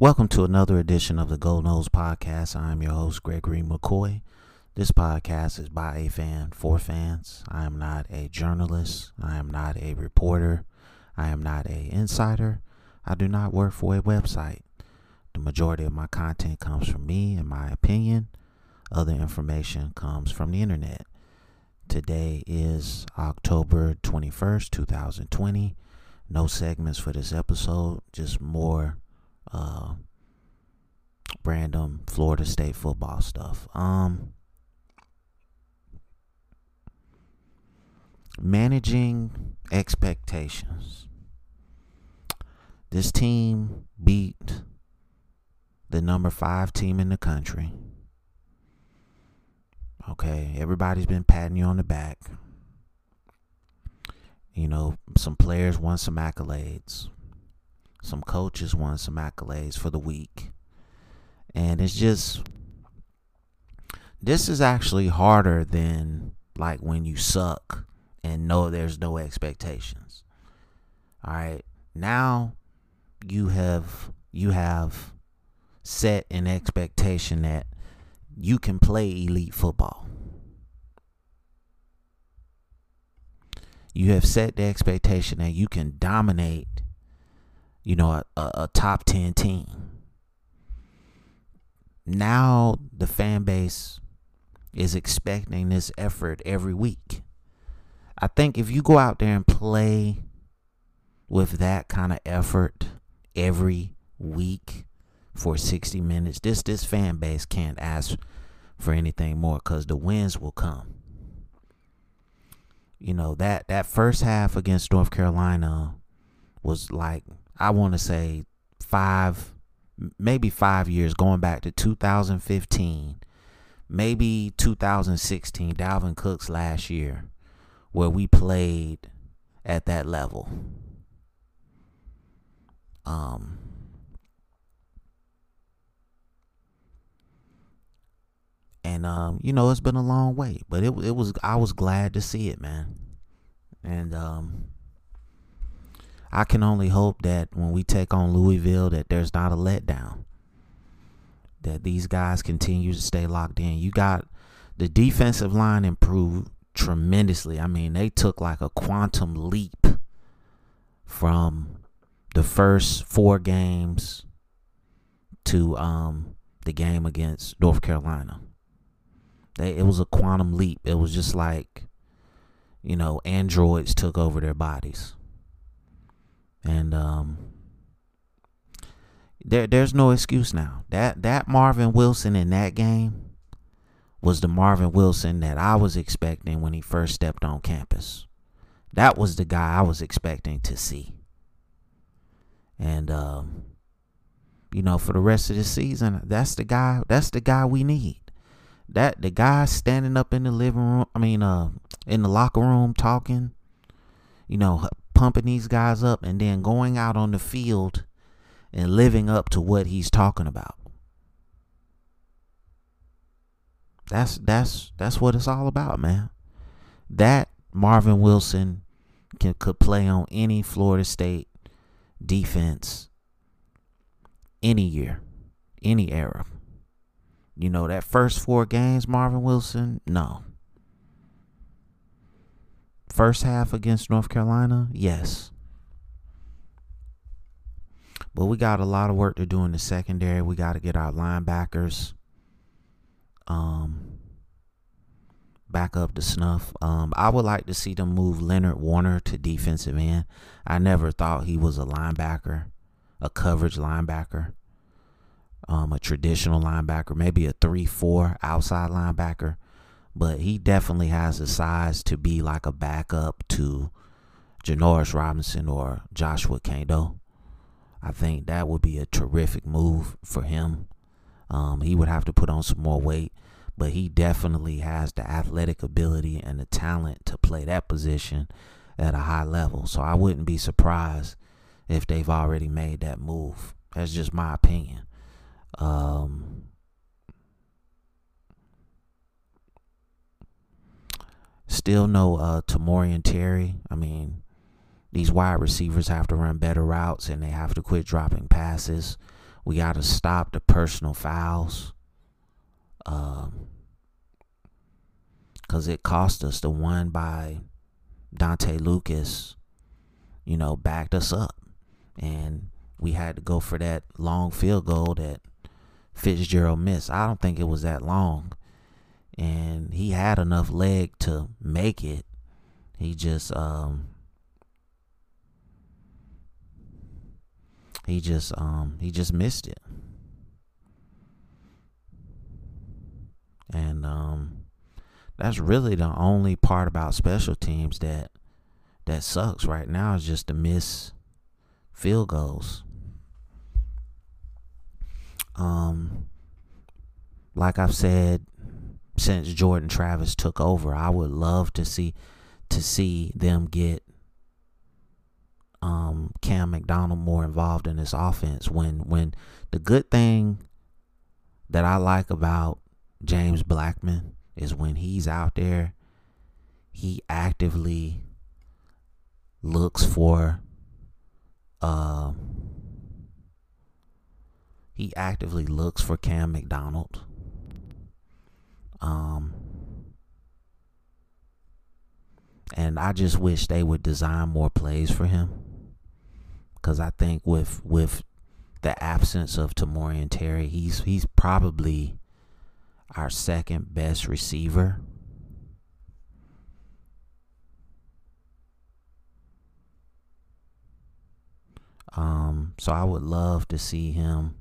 Welcome to another edition of the Gold Nose Podcast. I'm your host, Gregory McCoy. This podcast is by a fan for fans. I am not a journalist. I am not a reporter. I am not a insider. I do not work for a website. The majority of my content comes from me and my opinion. Other information comes from the internet. Today is October 21st, 2020. No segments for this episode, just more uh, random Florida State football stuff. Um, managing expectations. This team beat the number five team in the country. Okay, everybody's been patting you on the back. You know, some players won some accolades. Some coaches won some accolades for the week. And it's just this is actually harder than like when you suck and know there's no expectations. All right. Now you have you have set an expectation that you can play elite football. You have set the expectation that you can dominate, you know, a, a, a top 10 team. Now the fan base is expecting this effort every week. I think if you go out there and play with that kind of effort every week for 60 minutes, this this fan base can't ask for anything more cuz the wins will come. You know, that that first half against North Carolina was like I want to say 5 maybe 5 years going back to 2015, maybe 2016, Dalvin Cook's last year where we played at that level. Um, and um, you know, it's been a long wait, but it it was I was glad to see it, man. And um, I can only hope that when we take on Louisville, that there's not a letdown. That these guys continue to stay locked in. You got the defensive line improved tremendously. I mean, they took like a quantum leap from the first four games to um, the game against North Carolina. They it was a quantum leap. It was just like, you know, androids took over their bodies. And um there there's no excuse now. That that Marvin Wilson in that game was the Marvin Wilson that I was expecting when he first stepped on campus. That was the guy I was expecting to see. And um, you know, for the rest of the season, that's the guy. That's the guy we need. That the guy standing up in the living room. I mean, uh, in the locker room talking. You know, pumping these guys up, and then going out on the field and living up to what he's talking about. That's that's that's what it's all about, man. That Marvin Wilson can could play on any Florida State defense any year, any era. You know, that first four games, Marvin Wilson, no. First half against North Carolina, yes. But we got a lot of work to do in the secondary. We got to get our linebackers um, back up to snuff. Um, I would like to see them move Leonard Warner to defensive end. I never thought he was a linebacker, a coverage linebacker, um, a traditional linebacker, maybe a 3 4 outside linebacker. But he definitely has the size to be like a backup to Janarius Robinson or Joshua Kaindoh. I think that would be a terrific move for him. Um, he would have to put on some more weight, but he definitely has the athletic ability and the talent to play that position at a high level. So I wouldn't be surprised if they've already made that move. That's just my opinion. Um, still no uh, Tamorrion Terry. I mean, these wide receivers have to run better routes and they have to quit dropping passes We got to stop the personal fouls. Um, because it cost us the one by Dante Lucas, you know, backed us up. And we had to go for that long field goal that Fitzgerald missed. I don't think it was that long. And he had enough leg to make it. He just um he just um he just missed it. And um that's really the only part about special teams that that sucks right now is just to miss field goals. Um like I've said since Jordan Travis took over, I would love to see to see them get um Cam McDonald more involved in this offense when when the good thing that I like about James Blackman is when he's out there, he actively looks for uh, he actively looks for Cam McDonald. Um and I just wish they would design more plays for him. Cause I think with with the absence of Tamorrion Terry, he's he's probably our second best receiver. Um, so I would love to see him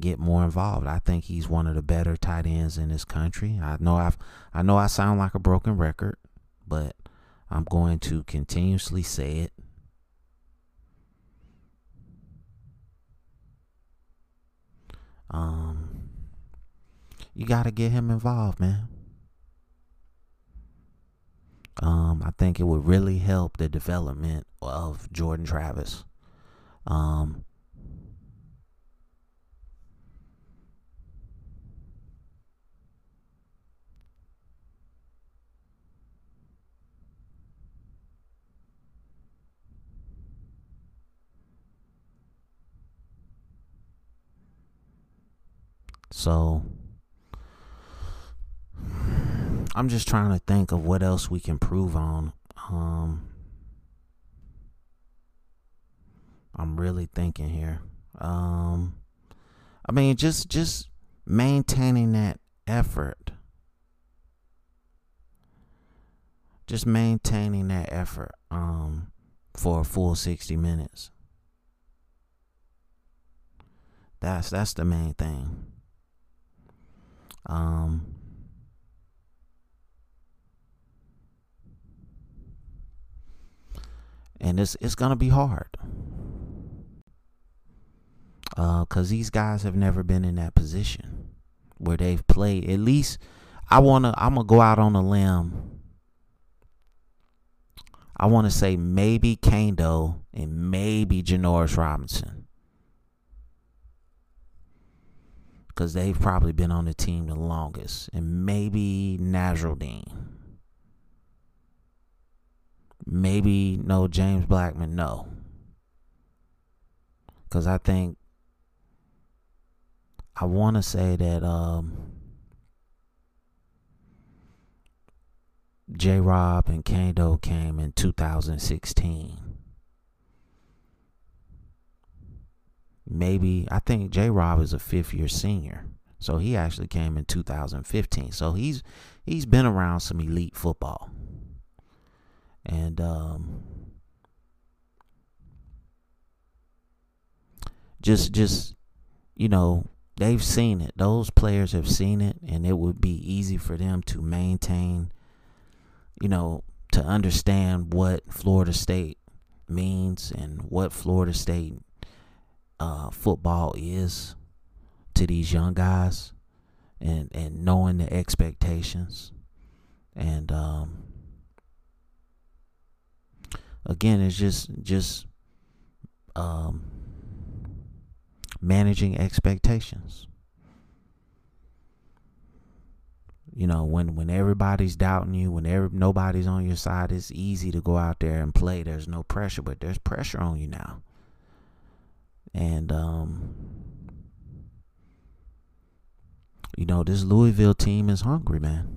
get more involved. I think he's one of the better tight ends in this country. I know I've I know I sound like a broken record, but I'm going to continuously say it. Um you got to get him involved, man. Um, I think it would really help the development of Jordan Travis. Um, so I'm just trying to think of what else we can prove on. Um, I'm really thinking here. Um, I mean, just just maintaining that effort. Just maintaining that effort um, for a full 60 minutes. That's that's the main thing. Um, and it's it's gonna be hard uh, because these guys have never been in that position where they've played. At least I wanna I'm gonna go out on a limb. I want to say maybe Kaindoh and maybe Janarius Robinson. Because they've probably been on the team the longest. And maybe Nasirildeen. Maybe no James Blackman, no. Cause I think I want to say that um, J. Rob and Kaindoh came in 2016. Maybe I think J. Rob is a fifth year senior, so he actually came in 2015. So he's he's been around some elite football and um, just just you know they've seen it those players have seen it and it would be easy for them to maintain you know to understand what Florida State means and what Florida State uh, football is to these young guys and and knowing the expectations. And um, again it's just just um, managing expectations. You know when when everybody's doubting you when every, nobody's on your side it's easy to go out there and play. There's no pressure but there's pressure on you now and um, you know, this Louisville team is hungry, man.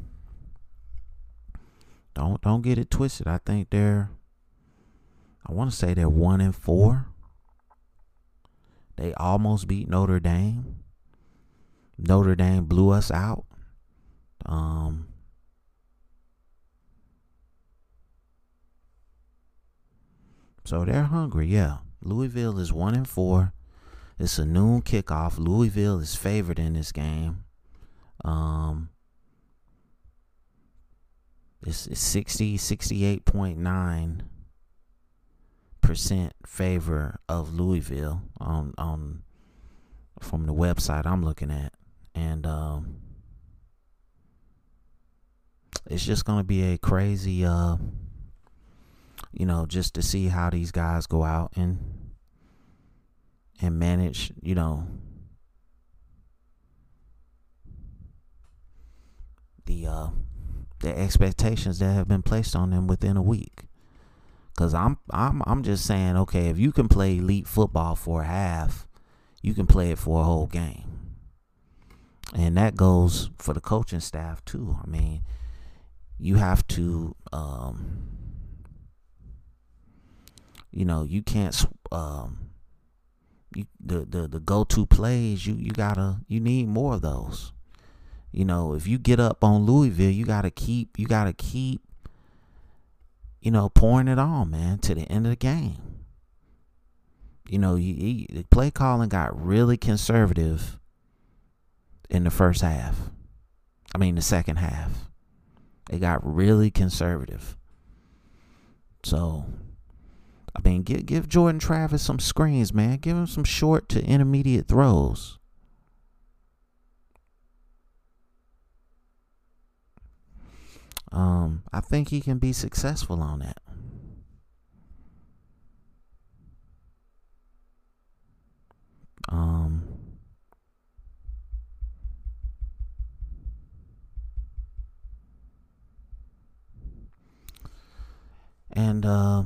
Don't don't get it twisted. I think they're I want to say they're 1 and 4. They almost beat Notre Dame. Notre Dame blew us out. Um So they're hungry, yeah. Louisville is one and four. It's a noon kickoff. Louisville is favored in this game. Um, it's, it's 60, 68.9 percent favor of Louisville on on from the website I'm looking at, and um, it's just gonna be a crazy, uh, you know, just to see how these guys go out and and manage, you know, the uh the expectations that have been placed on them within a week. Cause I'm I'm I'm just saying, okay, if you can play elite football for a half, you can play it for a whole game. And that goes for the coaching staff too. I mean, you have to um you know, you can't um you, the the the go to plays you you gotta you need more of those. You know, if you get up on Louisville, you gotta keep you gotta keep you know pouring it on, man, to the end of the game. You know, you, you, the play calling got really conservative in the first half. I mean, the second half. It got really conservative. So I mean, give give Jordan Travis some screens, man. Give him some short to intermediate throws. Um, I think he can be successful on that. Um, and uh,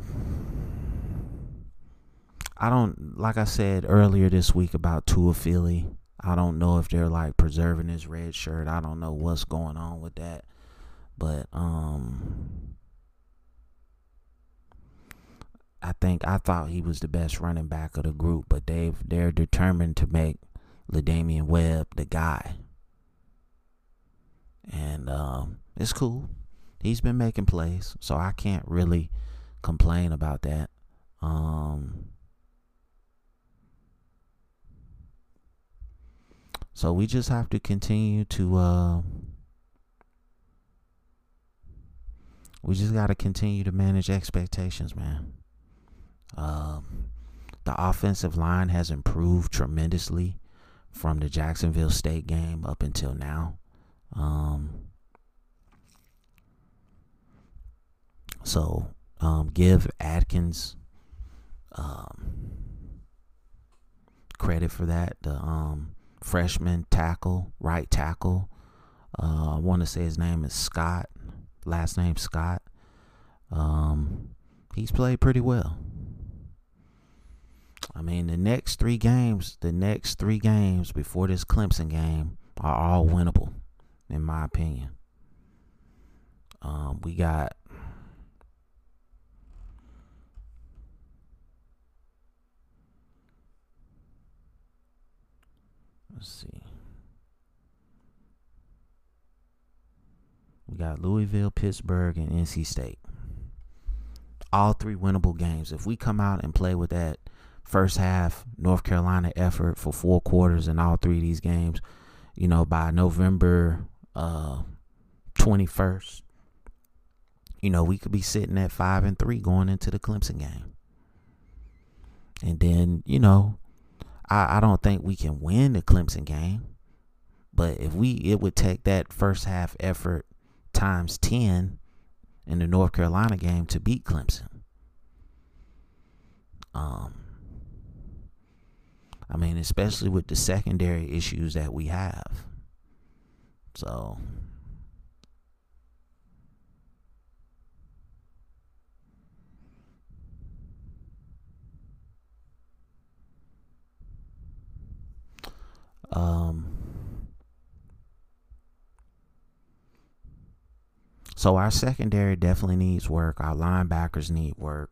I don't like I said earlier this week about Toafili. I don't know if they're like preserving his red shirt. I don't know what's going on with that. But um I think I thought he was the best running back of the group, but they've they're determined to make La'Damian Webb the guy. And um it's cool. He's been making plays, so I can't really complain about that. Um So we just have to continue to uh, we just got to continue to manage expectations, man. Um, the offensive line has improved tremendously from the Jacksonville State game up until now. Um, so um, give Atkins um, credit for that. The um, freshman tackle, right tackle. Uh, I want to say his name is Scott, last name Scott. Um, he's played pretty well. I mean, the next three games, the next three games before this Clemson game are all winnable, in my opinion. Um, we got Let's see. We got Louisville, Pittsburgh, and NC State. All three winnable games. If we come out and play with that first half North Carolina effort for four quarters in all three of these games, you know, by November uh, 21st, you know, we could be sitting at five and three going into the Clemson game. And then, you know, I, I don't think we can win the Clemson game. But if we it would take that first half effort times ten in the North Carolina game to beat Clemson. Um I mean, especially with the secondary issues that we have. So Um, So our secondary definitely needs work. Our linebackers need work.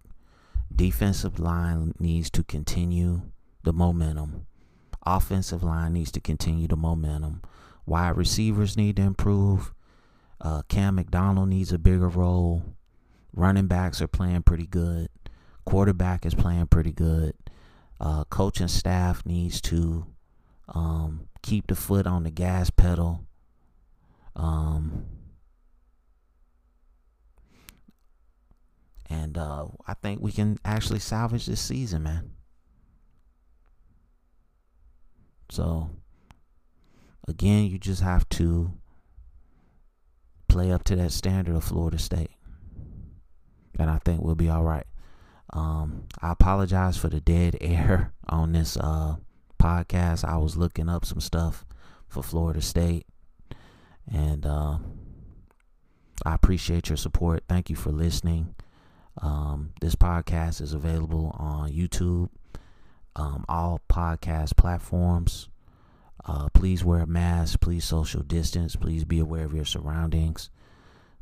Defensive line needs to continue the momentum. Offensive line needs to continue the momentum. Wide receivers need to improve. Uh, Cam McDonald needs a bigger role. Running backs are playing pretty good. Quarterback is playing pretty good. Uh, coaching staff needs to um, keep the foot on the gas pedal. Um, and uh, I think we can actually salvage this season, man. So, again, you just have to play up to that standard of Florida State. And I think we'll be all right. Um, I apologize for the dead air on this uh, podcast. I was looking up some stuff for Florida State. And uh, I appreciate your support. Thank you for listening. Um, this podcast is available on YouTube, um, all podcast platforms. Uh, please wear a mask. Please social distance. Please be aware of your surroundings.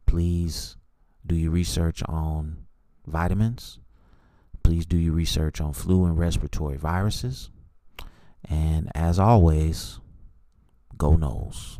Please do your research on vitamins. Please do your research on flu and respiratory viruses. And as always, go Noles.